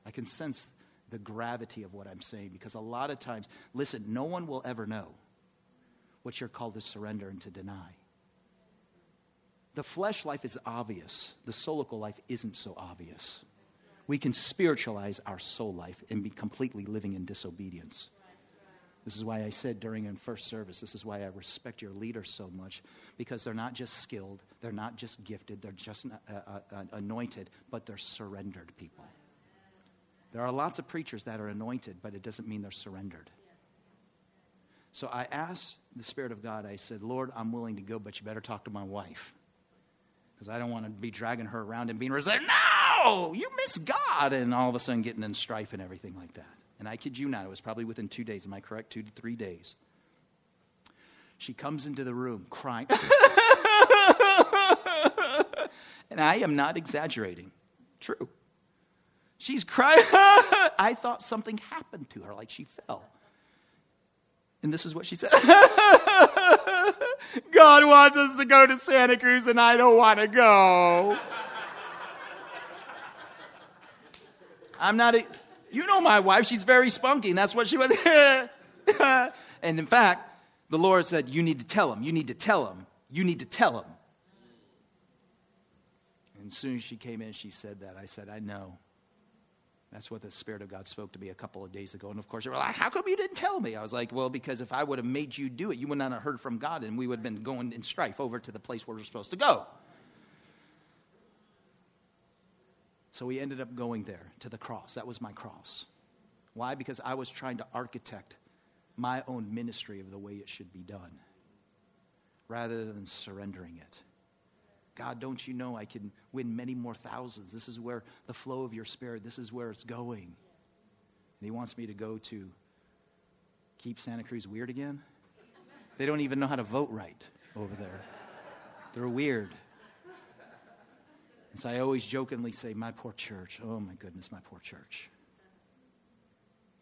I can sense the gravity of what I'm saying because a lot of times, listen, no one will ever know what you're called to surrender and to deny. The flesh life is obvious, the soulical life isn't so obvious. We can spiritualize our soul life and be completely living in disobedience. This is why I said during in first service, this is why I respect your leaders so much, because they're not just skilled, they're not just gifted, they're just uh, uh, uh, anointed, but they're surrendered people. There are lots of preachers that are anointed, but it doesn't mean they're surrendered. So I asked the Spirit of God, I said, Lord, I'm willing to go, but you better talk to my wife. Because I don't want to be dragging her around and being resentful. No, you miss God. And all of a sudden getting in strife and everything like that. And I kid you not, it was probably within two days. Am I correct? Two to three days. She comes into the room crying. and I am not exaggerating. True. She's crying. I thought something happened to her, like she fell. And this is what she said God wants us to go to Santa Cruz, and I don't want to go. I'm not a, you know my wife, she's very spunky, and that's what she was. and in fact, the Lord said, You need to tell him, you need to tell him, you need to tell him. And as soon as she came in, she said that. I said, I know. That's what the Spirit of God spoke to me a couple of days ago. And of course, they were like, How come you didn't tell me? I was like, Well, because if I would have made you do it, you would not have heard from God, and we would have been going in strife over to the place where we're supposed to go. So we ended up going there to the cross. That was my cross. Why? Because I was trying to architect my own ministry of the way it should be done rather than surrendering it. God, don't you know I can win many more thousands? This is where the flow of your spirit, this is where it's going. And He wants me to go to keep Santa Cruz weird again? They don't even know how to vote right over there. They're weird. And so I always jokingly say, My poor church. Oh my goodness, my poor church.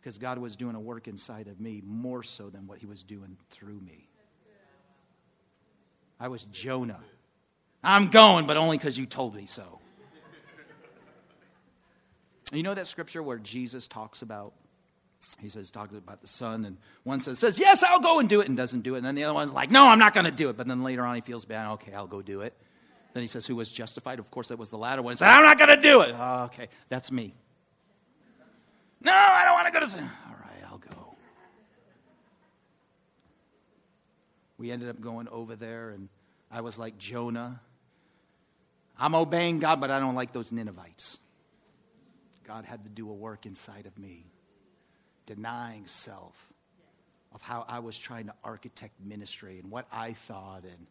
Because God was doing a work inside of me more so than what He was doing through me. I was Jonah. I'm going, but only because you told me so. you know that scripture where Jesus talks about, he says, talks about the son, and one says, says, Yes, I'll go and do it, and doesn't do it. And then the other one's like, No, I'm not going to do it. But then later on, he feels bad. Okay, I'll go do it. Then he says, Who was justified? Of course, that was the latter one. He said, I'm not going to do it. Oh, okay, that's me. No, I don't want to go to sin. All right, I'll go. We ended up going over there, and I was like Jonah. I'm obeying God, but I don't like those Ninevites. God had to do a work inside of me, denying self, of how I was trying to architect ministry and what I thought and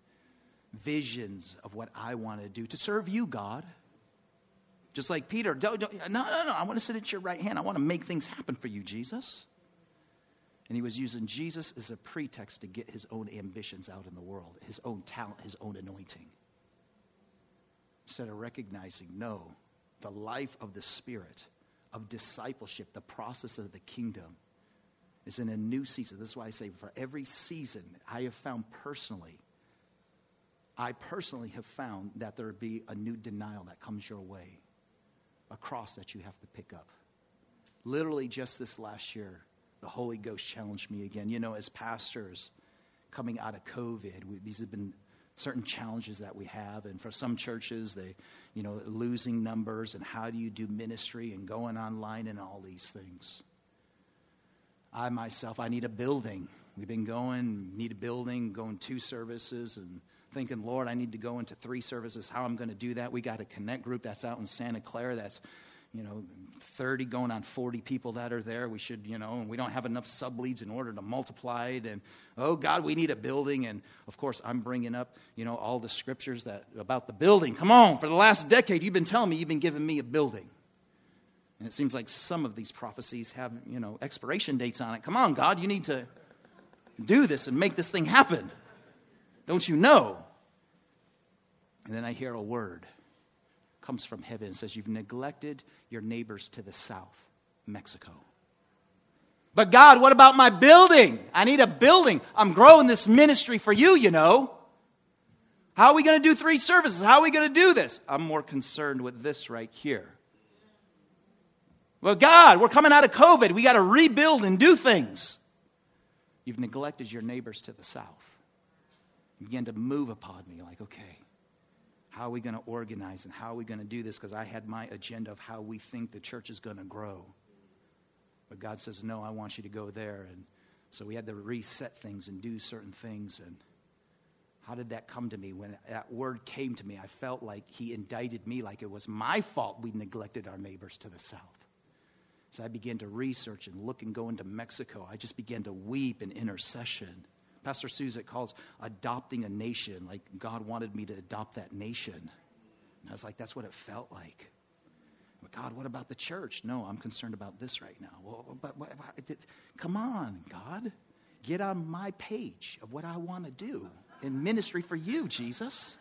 visions of what I want to do to serve you, God. Just like Peter, don't, don't, no, no, no, I want to sit at your right hand. I want to make things happen for you, Jesus. And he was using Jesus as a pretext to get his own ambitions out in the world, his own talent, his own anointing instead of recognizing, no, the life of the Spirit, of discipleship, the process of the kingdom is in a new season. This is why I say for every season, I have found personally, I personally have found that there be a new denial that comes your way, a cross that you have to pick up. Literally, just this last year, the Holy Ghost challenged me again. You know, as pastors coming out of COVID, we, these have been certain challenges that we have and for some churches they you know losing numbers and how do you do ministry and going online and all these things i myself i need a building we've been going need a building going two services and thinking lord i need to go into three services. How i'm going to do that? We got a connect group that's out in santa clara that's you know 30 going on 40 people that are there. We should you know and we don't have enough sub leads in order to multiply it. And oh god we need a building. And of course i'm bringing up you know all the scriptures that about the building. Come on for the last decade you've been telling me you've been giving me a building. And it seems like some of these prophecies have you know expiration dates on it. Come on god you need to do this and make this thing happen don't you know and then i hear a word comes from heaven and says, You've neglected your neighbors to the south, Mexico. But God, what about my building? I need a building. I'm growing this ministry for you, you know. How are we going to do three services? How are we going to do this? I'm more concerned with this right here. Well, God, we're coming out of COVID. We got to rebuild and do things. You've neglected your neighbors to the south. You begin to move upon me like, okay, how are we going to organize and how are we going to do this? Because I had my agenda of how we think the church is going to grow. But God says, no, I want you to go there. And so we had to reset things and do certain things. And how did that come to me? When that word came to me, I felt like He indicted me like it was my fault we neglected our neighbors to the south. So I began to research and look and go into Mexico. I just began to weep in intercession. Pastor Suzette calls adopting a nation, like God wanted me to adopt that nation. And I was like, that's what it felt like. But God, what about the church? No, I'm concerned about this right now. Well, but, but, but come on, God. Get on my page of what I want to do in ministry for you, Jesus.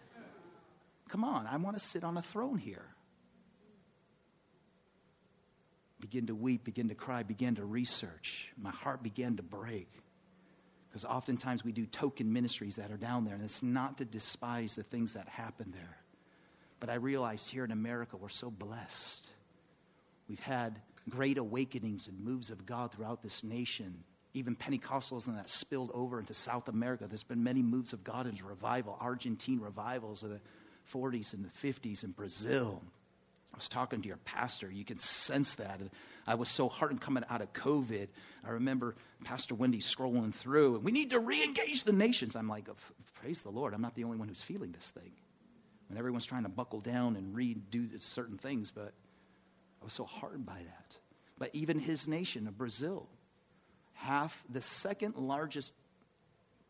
Come on, I want to sit on a throne here. Begin to weep, begin to cry, begin to research. My heart began to break. Because oftentimes we do token ministries that are down there, and it's not to despise the things that happen there. But I realize here in America, we're so blessed. We've had great awakenings and moves of God throughout this nation. Even Pentecostalism that spilled over into South America. There's been many moves of God into revival, Argentine revivals of the 40s and the 50s in Brazil. I was talking to your pastor. You can sense that. And I was so heartened coming out of COVID. I remember Pastor Wendy scrolling through, and we need to re engage the nations. I'm like, praise the Lord. I'm not the only one who's feeling this thing. When everyone's trying to buckle down and redo certain things, but I was so heartened by that. But even his nation of Brazil, half the second largest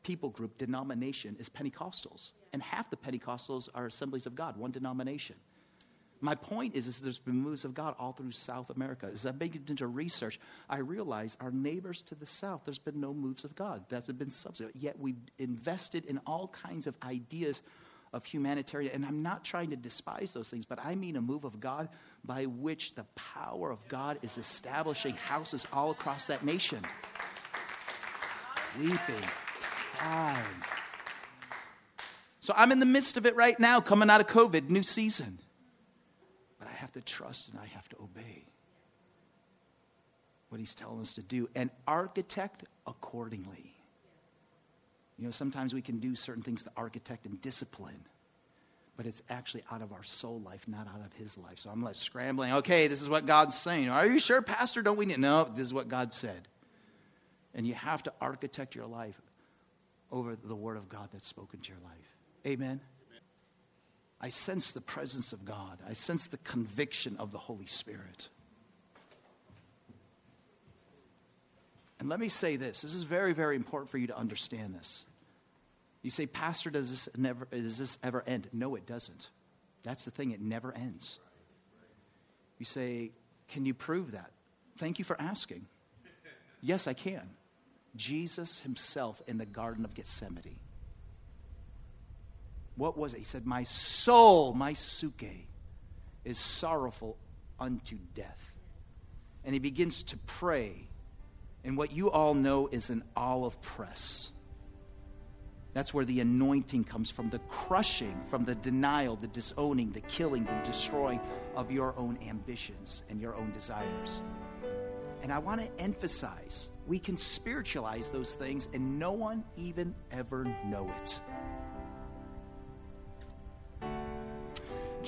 people group denomination is Pentecostals. And half the Pentecostals are assemblies of God, one denomination. My point is, is there's been moves of God all through South America. As I began into research, I realized our neighbors to the south, there's been no moves of God. That's been substituted. Yet we've invested in all kinds of ideas of humanitarian. And I'm not trying to despise those things, but I mean a move of God by which the power of God is establishing houses all across that nation. Weeping, crying. So I'm in the midst of it right now, coming out of COVID, new season have to trust and I have to obey what he's telling us to do and architect accordingly. You know, sometimes we can do certain things to architect and discipline, but it's actually out of our soul life, not out of his life. So I'm like scrambling, okay, this is what God's saying. Are you sure, Pastor? Don't we need? No, this is what God said. And you have to architect your life over the word of God that's spoken to your life. Amen. I sense the presence of God. I sense the conviction of the Holy Spirit. And let me say this this is very, very important for you to understand this. You say, Pastor, does this, never, does this ever end? No, it doesn't. That's the thing, it never ends. You say, Can you prove that? Thank you for asking. Yes, I can. Jesus himself in the Garden of Gethsemane what was it? He said, My soul, my psuche, is sorrowful unto death. And he begins to pray in what you all know is an olive press. That's where the anointing comes from the crushing, from the denial, the disowning, the killing, the destroying of your own ambitions and your own desires. And I want to emphasize we can spiritualize those things and no one even ever know it.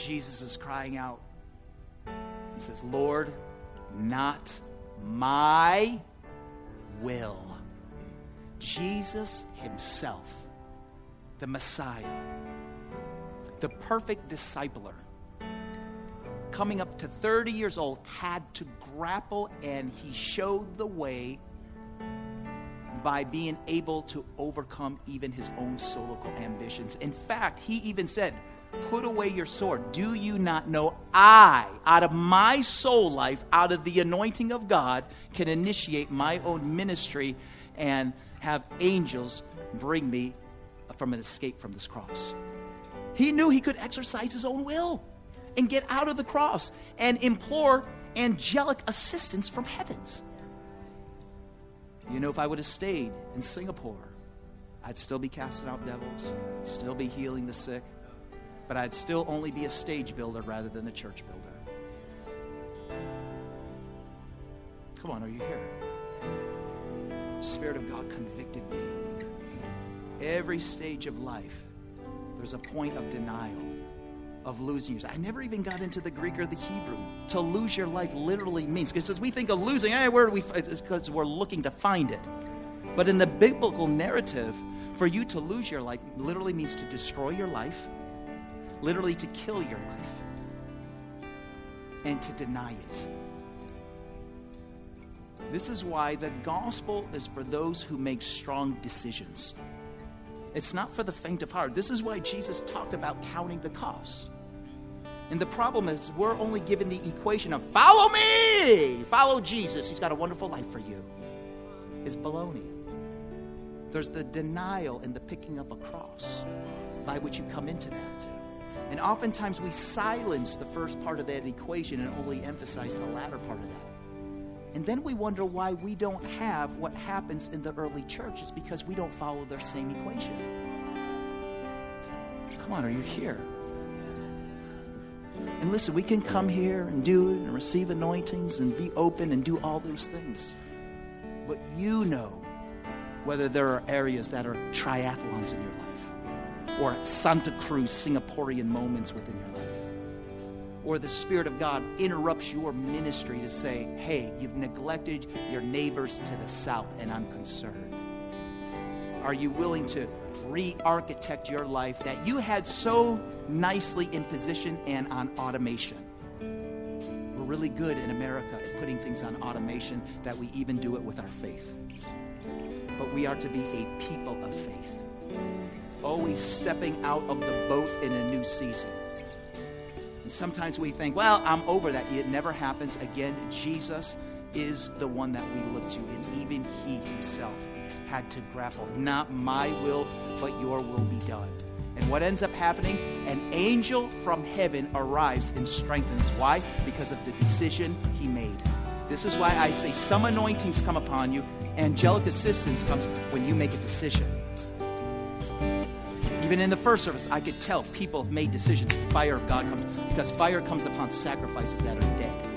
Jesus is crying out. He says, Lord, not my will. Jesus himself, the Messiah, the perfect discipler, coming up to 30 years old, had to grapple and he showed the way by being able to overcome even his own soulical ambitions. In fact, he even said, Put away your sword. Do you not know I, out of my soul life, out of the anointing of God, can initiate my own ministry and have angels bring me from an escape from this cross? He knew he could exercise his own will and get out of the cross and implore angelic assistance from heavens. You know, if I would have stayed in Singapore, I'd still be casting out devils, still be healing the sick, but I'd still only be a stage builder rather than a church builder. Come on, are you here? Spirit of God convicted me. Every stage of life, there's a point of denial, of losing yourself. I never even got into the Greek or the Hebrew. To lose your life literally means, because as we think of losing, hey, where do we, it's because we're looking to find it. But in the biblical narrative, for you to lose your life literally means to destroy your life literally to kill your life and to deny it. This is why the gospel is for those who make strong decisions. It's not for the faint of heart. This is why Jesus talked about counting the cost. And the problem is, we're only given the equation of follow me, follow Jesus. He's got a wonderful life for you. Is baloney. There's the denial and the picking up a cross by which you come into that. And oftentimes we silence the first part of that equation and only emphasize the latter part of that. And then we wonder why we don't have what happens in the early church is because we don't follow their same equation. Come on, are you here? And listen, we can come here and do it and receive anointings and be open and do all those things. But you know whether there are areas that are triathlons in your life or Santa Cruz Singaporean moments within your life. Or the Spirit of God interrupts your ministry to say, hey, you've neglected your neighbors to the south, and I'm concerned. Are you willing to re architect your life that you had so nicely in position and on automation? We're really good in America at putting things on automation that we even do it with our faith. But we are to be a people of faith, always stepping out of the boat in a new season. And sometimes we think, well, I'm over that. It never happens again. Jesus is the one that we look to, and even He Himself had to grapple. Not my will, but your will be done. And what ends up happening? An angel from heaven arrives and strengthens. Why? Because of the decision he made. This is why I say some anointings come upon you, angelic assistance comes when you make a decision. Even in the first service, I could tell people have made decisions. Fire of God comes because fire comes upon sacrifices that are dead.